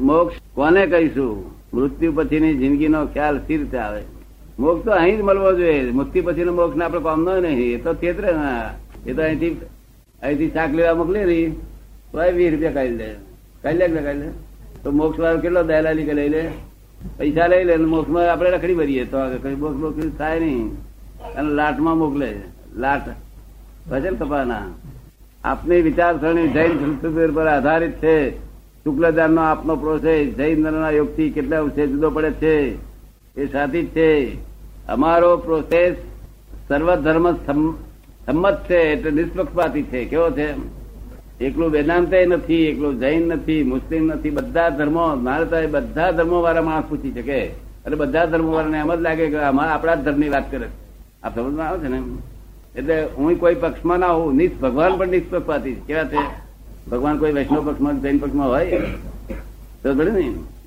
મોક્ષ કોને કહીશું? મૃત્યુ પછીની જિંદગીનો ખ્યાલ સ્થિર આવે મોક્ષ તો અહીં જ મળવો જોઈએ. મૃત્યુ પછીનો મોક્ષ આપણે કામનો નહીં. એ તો છેતરે એ તો અહીંથી અહીંથી શાક લેવા મોકલી રહી તો વીસ રૂપિયા કાઢી લે. કાઢી લે કાઢી લે? તો મોક્ષ વાળો કેટલો દલાલી લઈ લે? પૈસા લઈ લે મોક્ષમાં આપણે રખડી ભરીએ. તો કઈ મોક્ષ મોક્ષ થાય નહીં. અને લાટમાં મોકલે. લાટ. ભજન કપાના. આપની વિચારસરણી જૈન સંસ્કૃતિ પર આધારિત છે. શુક્લદાન નો આપનો પ્રોસેસ જૈન યોગ યોગથી કેટલા અંશે જુદો પડે છે એ સાથી જ છે. અમારો પ્રોસેસ સર્વધર્મ સમ- સંમત છે એટલે નિષ્પક્ષપાતી છે. કેવો છે? એકલું વેદાંતે નથી, એકલું જૈન નથી, મુસ્લિમ નથી. બધા ધર્મો મારે તો બધા ધર્મો વાળા માણસ પૂછી શકે. અને બધા ધર્મો વાળાને એમ જ લાગે કે અમારા આપણા જ ધર્મની વાત કરે. આ સમજમાં આવે છે ને? એટલે હું કોઈ પક્ષમાં ના હોઉં. નિષ્ ભગવાન પણ નિષ્પક્ષપાતી કેવા છે? ભગવાન કોઈ વૈષ્ણવ પક્ષમાં જૈન પક્ષમાં હોય તો ભલે ને?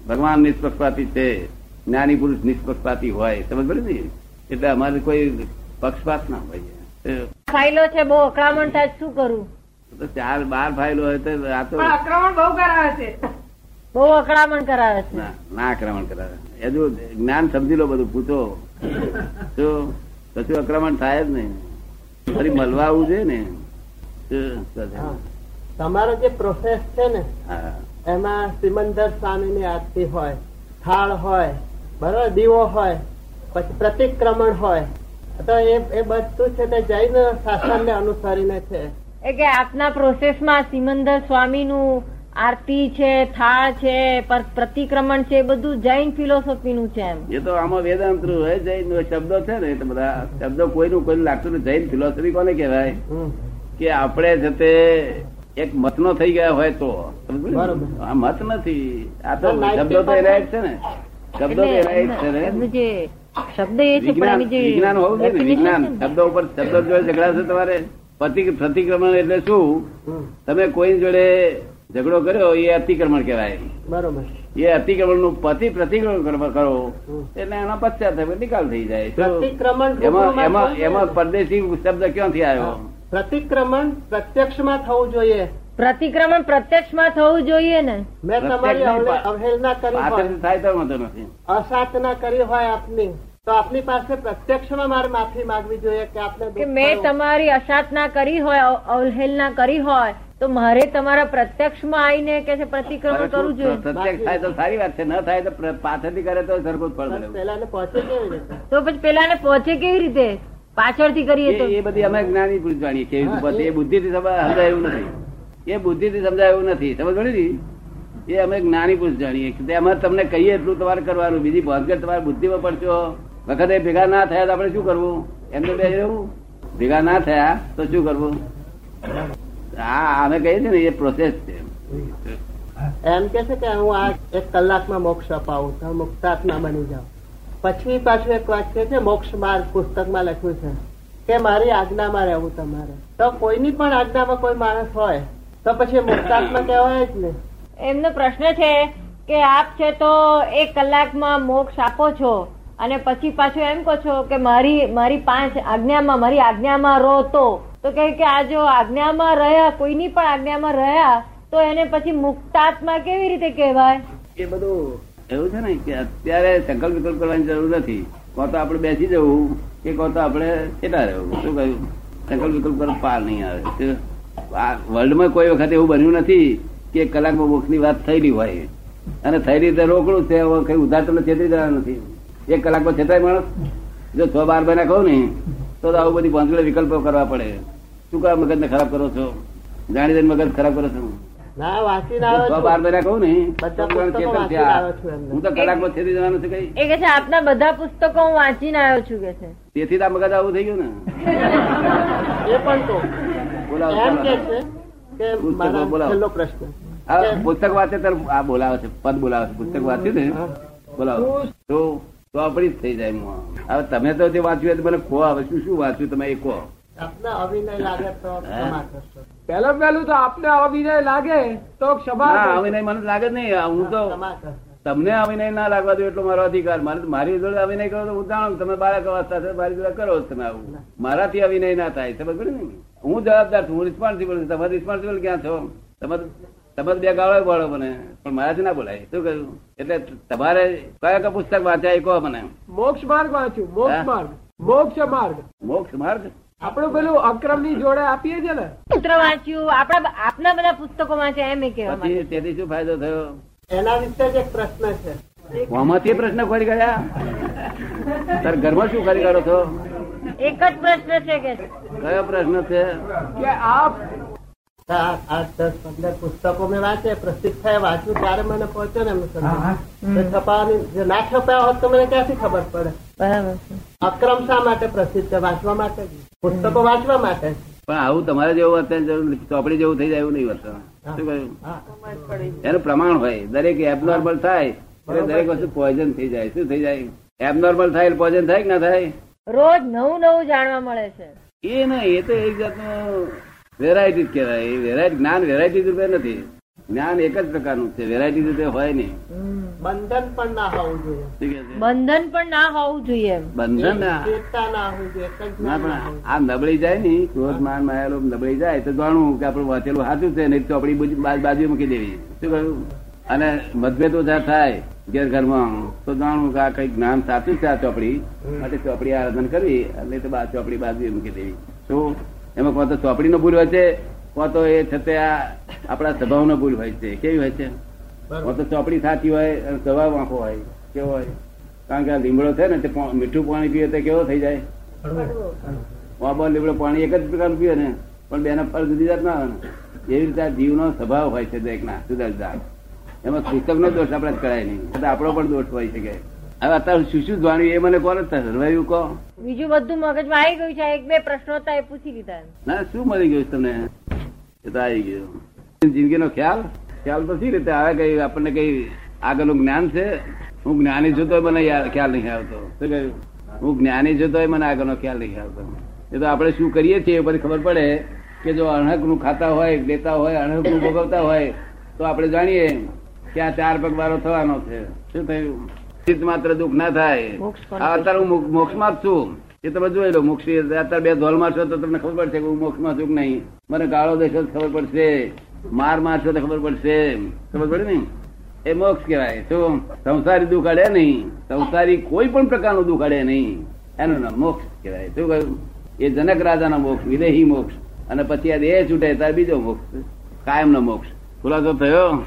ભગવાન નિષ્પક્ષપાતી છે જ્ઞાની પુરુષ નિષ્પક્ષપાતી હોય સમજ ભલે ને? એટલે અમારે કોઈ પક્ષપાત ના હોય. ફાઇલો છે બહુ અકળામણ થાય શું કરું? તો ચાર બાર ફાઇલો હોય તો આ તો અકળામણ બહુ કરાવે છે. બહુ અકળામણ કરાવે છે. ના અકળામણ આક્રમણ કરાવે. હજુ જ્ઞાન સમજી લો બધું પૂછો. તો કશું આક્રમણ થાય જ નહીં. ફરી મળવા આવવું જોઈએ ને હા. તમારો જે પ્રોસેસ છે ને એમાં સિમંદર સ્વામીની આરતી હોય થાળ હોય બરોબર દીવો હોય પછી પ્રતિક્રમણ હોય. તો એ એ બધું છે તે જૈન શાસનને અનુસરીને છે. એ કે આપના પ્રોસેસમાં સિમંદર સ્વામીનું આરતી છે થાળ છે પર- પ્રતિક્રમણ છે એ બધું જૈન ફિલોસોફીનું છે એમ. એ તો આમાં વેદાંત હોય જૈન શબ્દો છે ને એટલે બધા શબ્દો કોઈનું કોઈ લાગતું જૈન ફિલોસોફી કોને કહેવાય? કે આપણે છે તે મત નો થઈ ગયા હોય તો. આ મત નથી. આ તો તો 90% શબ્દો તો એના છે ને. શબ્દો તો એટલે છે ને. શબ્દ એ છે વિજ્ઞાન હોવું જોઈએ ને. વિજ્ઞાન શબ્દો ઉપર શબ્દો જોડે ઝઘડાશે તમારે? પ્રતિક્રમણ એટલે શું? તમે કોઈ જોડે ઝઘડો કર્યો એ અતિક્રમણ કહેવાય. બરોબર. એ અતિક્રમણનું પતિ પ્રતિક્રમણ કરવા કરો એટલે એના પશ્ચાત નિકાલ થઈ જાય. એમાં એમાં? પરદેશી શબ્દ ક્યાંથી આવ્યો? પ્રતિક્રમણ પ્રત્યક્ષમાં થવું જોઈએ. પ્રતિક્રમણ પ્રત્યક્ષમાં થવું જોઈએ ને? મેં તમારી અવહેલના કરી હોય. થાય તો વાંધો નથી. અસાધના કરી હોય આપની. તો આપની પાસે પ્રત્યક્ષમાં મારે માફી માંગવી જોઈએ કે આપને મેં તમારી અસાધના કરી હોય અવહેલના કરી હોય તો મારે તમારા પ્રત્યક્ષમાં આવીને કે છે પ્રતિક્રમણ કરવું જોઈએ? પ્રત્યક્ષ થાય તો સારી વાત છે ન થાય તો પાછળથી કરે તો સરખું જ ફળ મળે પેલાને પહોંચે કેવી રીતે? તો પછી પેલાને પહોંચે કેવી રીતે? પાછળથી કરીએ તો? એ બધી અમે જ્ઞાની પુરુષ જાણીએ કેવી રીતે એ- બુદ્ધિ થી સમજાય એવું નથી. એ બુદ્ધિથી સમજાય એવું નથી. સમજ પડી ને? એ અમે જ્ઞાની પુરુષ જાણીએ કે અમે તમને કહીએ એટલું તમારે કરવાનું. બીજી ભાનગઢ તમારે બુદ્ધિમાં પડશો. વખતે ભેગા ના થયા તો આપણે શું કરવું? એમને બે રહેવું. ભેગા ના થયા તો શું કરવું? હા અમે કહીએ છીએ ને એ પ્રોસેસ છે એમ. કે છે કે હું આ એક કલાકમાં મોક્ષ અપાવું. તો મુક્તાત્મા બની જાઉં પછી પાછું એક વાક્ય છે મોક્ષ માર્ગ પુસ્તકમાં લખ્યું છે. કે મારી આજ્ઞામાં રહેવું તમારે. તો કોઈની પણ આજ્ઞામાં કોઈ માણસ હોય તો પછી મુક્તાત્મા કહેવાય જ ને. એમનો પ્રશ્ન છે કે આપ છે તો એક કલાકમાં મોક્ષ આપો છો? અને પછી પાછું એમ કહો છો કે મારી મારી પાંચ આજ્ઞામાં મારી આજ્ઞામાં રહો તો તો કહે કે આ જો આજ્ઞામાં રહ્યા કોઈની પણ આજ્ઞામાં રહ્યા તો એને પછી મુક્તાત્મા કેવી રીતે કહેવાય? એ બધું એવું છે ને કે અત્યારે સંકલ્પ વિકલ્પ કરવાની જરૂર નથી. કો તો આપણે બેસી જવું કે કોણ તો આપણે કેટલા રહેવું? શું કહ્યું? સંકલ્પ વિકલ્પ કરો પાર નહીં આવે. વર્લ્ડમાં કોઈ વખત એવું બન્યું નથી કે કલાકમાં મોક્ષની વાત થયેલી હોય. અને થયેલી રીતે રોકડું છે કઈ ઉધાર તમને છેતરી જવાનું નથી. એક કલાકમાં છેતરાય માણસ? જો છ બાર મહિના કહું ને, તો આવું બધી પાંચ વિકલ્પો કરવા પડે. શું કરવા મગજને ખરાબ કરો છો? જાણી જઈને મગજ ખરાબ કરો છો? આપના બધા પુસ્તકો હું વાંચીને આવ્યો છું કે છે. તેથી આ મગજ આવું થઈ ગયું ને. એ પણ તો. બોલાવો પ્રશ્ન પુસ્તક વાંચે આ બોલાવે છે પદ બોલાવે છે પુસ્તક વાંચ્યું ને. બોલાવો. તો તો આપણી જ થઈ જાય હવે તમે તો જે વાંચ્યું મને ખો આવે શું શું વાંચ્યું તમે એ કહો. આપને પેલું તો આપને અવિનય લાગે તો ક્ષમા ના અવિનય મને લાગે જ નહીં. હું તો તમને અવિનય ના લાગવા દો એટલો મારો અધિકાર. મારે મારી જોડે અવિનય કરો તો હું જાણું તમે બાળક અવસ્થા છે મારી જોડે કરો તમે આવું. મારાથી અવિનય ના થાય તમે પડી ને? હું જવાબદાર છું હું રિસ્પોન્સિબલ છું. તમે રિસ્પોન્સિબલ ક્યાં છો? તમે તમે બે ગાળો બોલો મને. પણ મારાથી ના બોલાય. શું કહ્યું? એટલે તમારે કયા કયા પુસ્તક વાંચ્યા એ કહો મને. મોક્ષ માર્ગ વાંચ્યું. મોક્ષ માર્ગ. મોક્ષ માર્ગ. મોક્ષ માર્ગ? આપણું પેલું અક્રમની જોડે આપીએ છે ને. પુત્ર વાંચ્યું આપણા આપના બધા પુસ્તકો વાંચ્યા એમ માંગે. તેથી શું ફાયદો થયો? એના વિશે જ એક પ્રશ્ન છે. આમાંથી પ્રશ્ન ખોરી ગયા? તાર ઘરમાં શું કરી કાઢો છો? એક જ પ્રશ્ન છે કે કયો પ્રશ્ન છે? કે આપ આઠ દસ પંદર પુસ્તકો મેં વાંચે પ્રસિદ્ધ થયા વાંચ્યું ત્યારે મને પહોંચ્યો ને એમનું છપાવાની જે ના છપાયા હોત તો મને ક્યાંથી ખબર પડે? બરાબર અક્રમ શા માટે પ્રસિદ્ધ છે? વાંચવા માટે પુસ્તકો વાંચવા માટે પણ આવું તમારે જેવું વર્તન જરૂર ચોપડી જેવું થઈ જાય એવું નહીં વર્તન શું કહ્યું? એનું પ્રમાણ હોય. દરેક એબનોર્મલ થાય એટલે દરેક વસ્તુ પોઈઝન થઈ જાય. શું થઈ જાય? એબનોર્મલ થાય એટલે પોઈઝન થાય કે ના થાય? રોજ નવું નવું જાણવા મળે છે. એ નહીં એ તો એક જાતનું વેરાયટી જ કહેવાય. વેરાયટી જ્ઞાન વેરાયટી રૂપે નથી. જ્ઞાન એક જ પ્રકારનું છે. વેરાયટી રૂપે હોય નહીં. બંધન પણ ના હોવું જોઈએ? બંધન પણ ના હોવું જોઈએ. બંધન ના. પણ આ નબળી જાય ને ક્રોધ માન માયેલો નબળી જાય તો જાણવું કે આપણું વાંચેલું સાચું છે નહીં તો આપણી બુજ- બાજુ મૂકી દેવી. શું કહ્યું? અને મતભેદ ઓછા થાય ઘેર ઘરમાં તો જાણવું કે આ કઈ જ્ઞાન સાચું છે આ ચોપડી. માટે ચોપડી આરાધન કરવી એટલે તો બા ચોપડી બાજુ મૂકી દેવી. શું? એમાં કોણ તો ચોપડી નો ભૂલ હોય છે કોણ તો એ છતે આ આપણા સ્વભાવ નો ભૂલ હોય છે. કેવી હોય છે? કોતો તો ચોપડી સાચી હોય અને સ્વભાવ આંખો હોય કેવો હોય? કારણ કે આ લીમડો છે ને તે મીઠું પાણી પીએ તો કેવો થઈ જાય? વાબો લીમડો પાણી એક જ પ્રકારનું પીએ ને પણ બેના ફળ જુદી જાત ના આવે ને. એવી રીતે આ જીવનો સ્વભાવ હોય છે દરેકના જુદા જુદા એમાં પુસ્તકનો દોષ આપણે જ કરાય નહીં. આપણો પણ દોષ હોય શકે હવે અત્યારે શું શું જાણ્યું એ મને કોને સર્વાયું કહો. બીજું બધું મગજમાં આવી ગયું છે. એક બે પ્રશ્નો હતા એ પૂછી લીધા ના શું મળી ગયું તમને? એ તો આવી ગયું. જિંદગીનો ખ્યાલ? ખ્યાલ તો શી રીતે આવે? કઈ આપણને કઈ આગળનું જ્ઞાન છે? હું જ્ઞાની છું તો મને ખ્યાલ નહીં આવતો. શું કહ્યું? હું જ્ઞાની છું તો મને આગળનો ખ્યાલ નહીં આવતો. એ તો આપણે શું કરીએ છીએ એ પછી ખબર પડે કે જો અણહકનું ખાતા હોય લેતા હોય અણહકનું ભોગવતા હોય તો આપણે જાણીએ કે આ ચાર પગ વારો થવાનો છે. શું થયું? ચિત્ત માત્ર દુઃખ ના થાય. અત્યારે હું મોક્ષમાં જ છું. એ તમે જોઈ લો મોક્ષ અત્યારે બે ધોલ મારશો તો તમને ખબર પડશે કે હું મોક્ષમાં છું નહીં. મને ગાળો દેશો ખબર પડશે. માર મારશો તો ખબર પડશે. ખબર પડે ને? એ મોક્ષ કહેવાય. શું? સંસારી દુઃખ અડે નહીં. સંસારી કોઈ પણ પ્રકારનું દુઃખ અડે નહીં. એનું નામ મોક્ષ કહેવાય. શું કહ્યું? એ જનક રાજાનો મોક્ષ વિદેહી મોક્ષ. અને પછી આ દેહ છૂટે ત્યારે બીજો મોક્ષ. કાયમનો મોક્ષ. ખુલાસો થયો?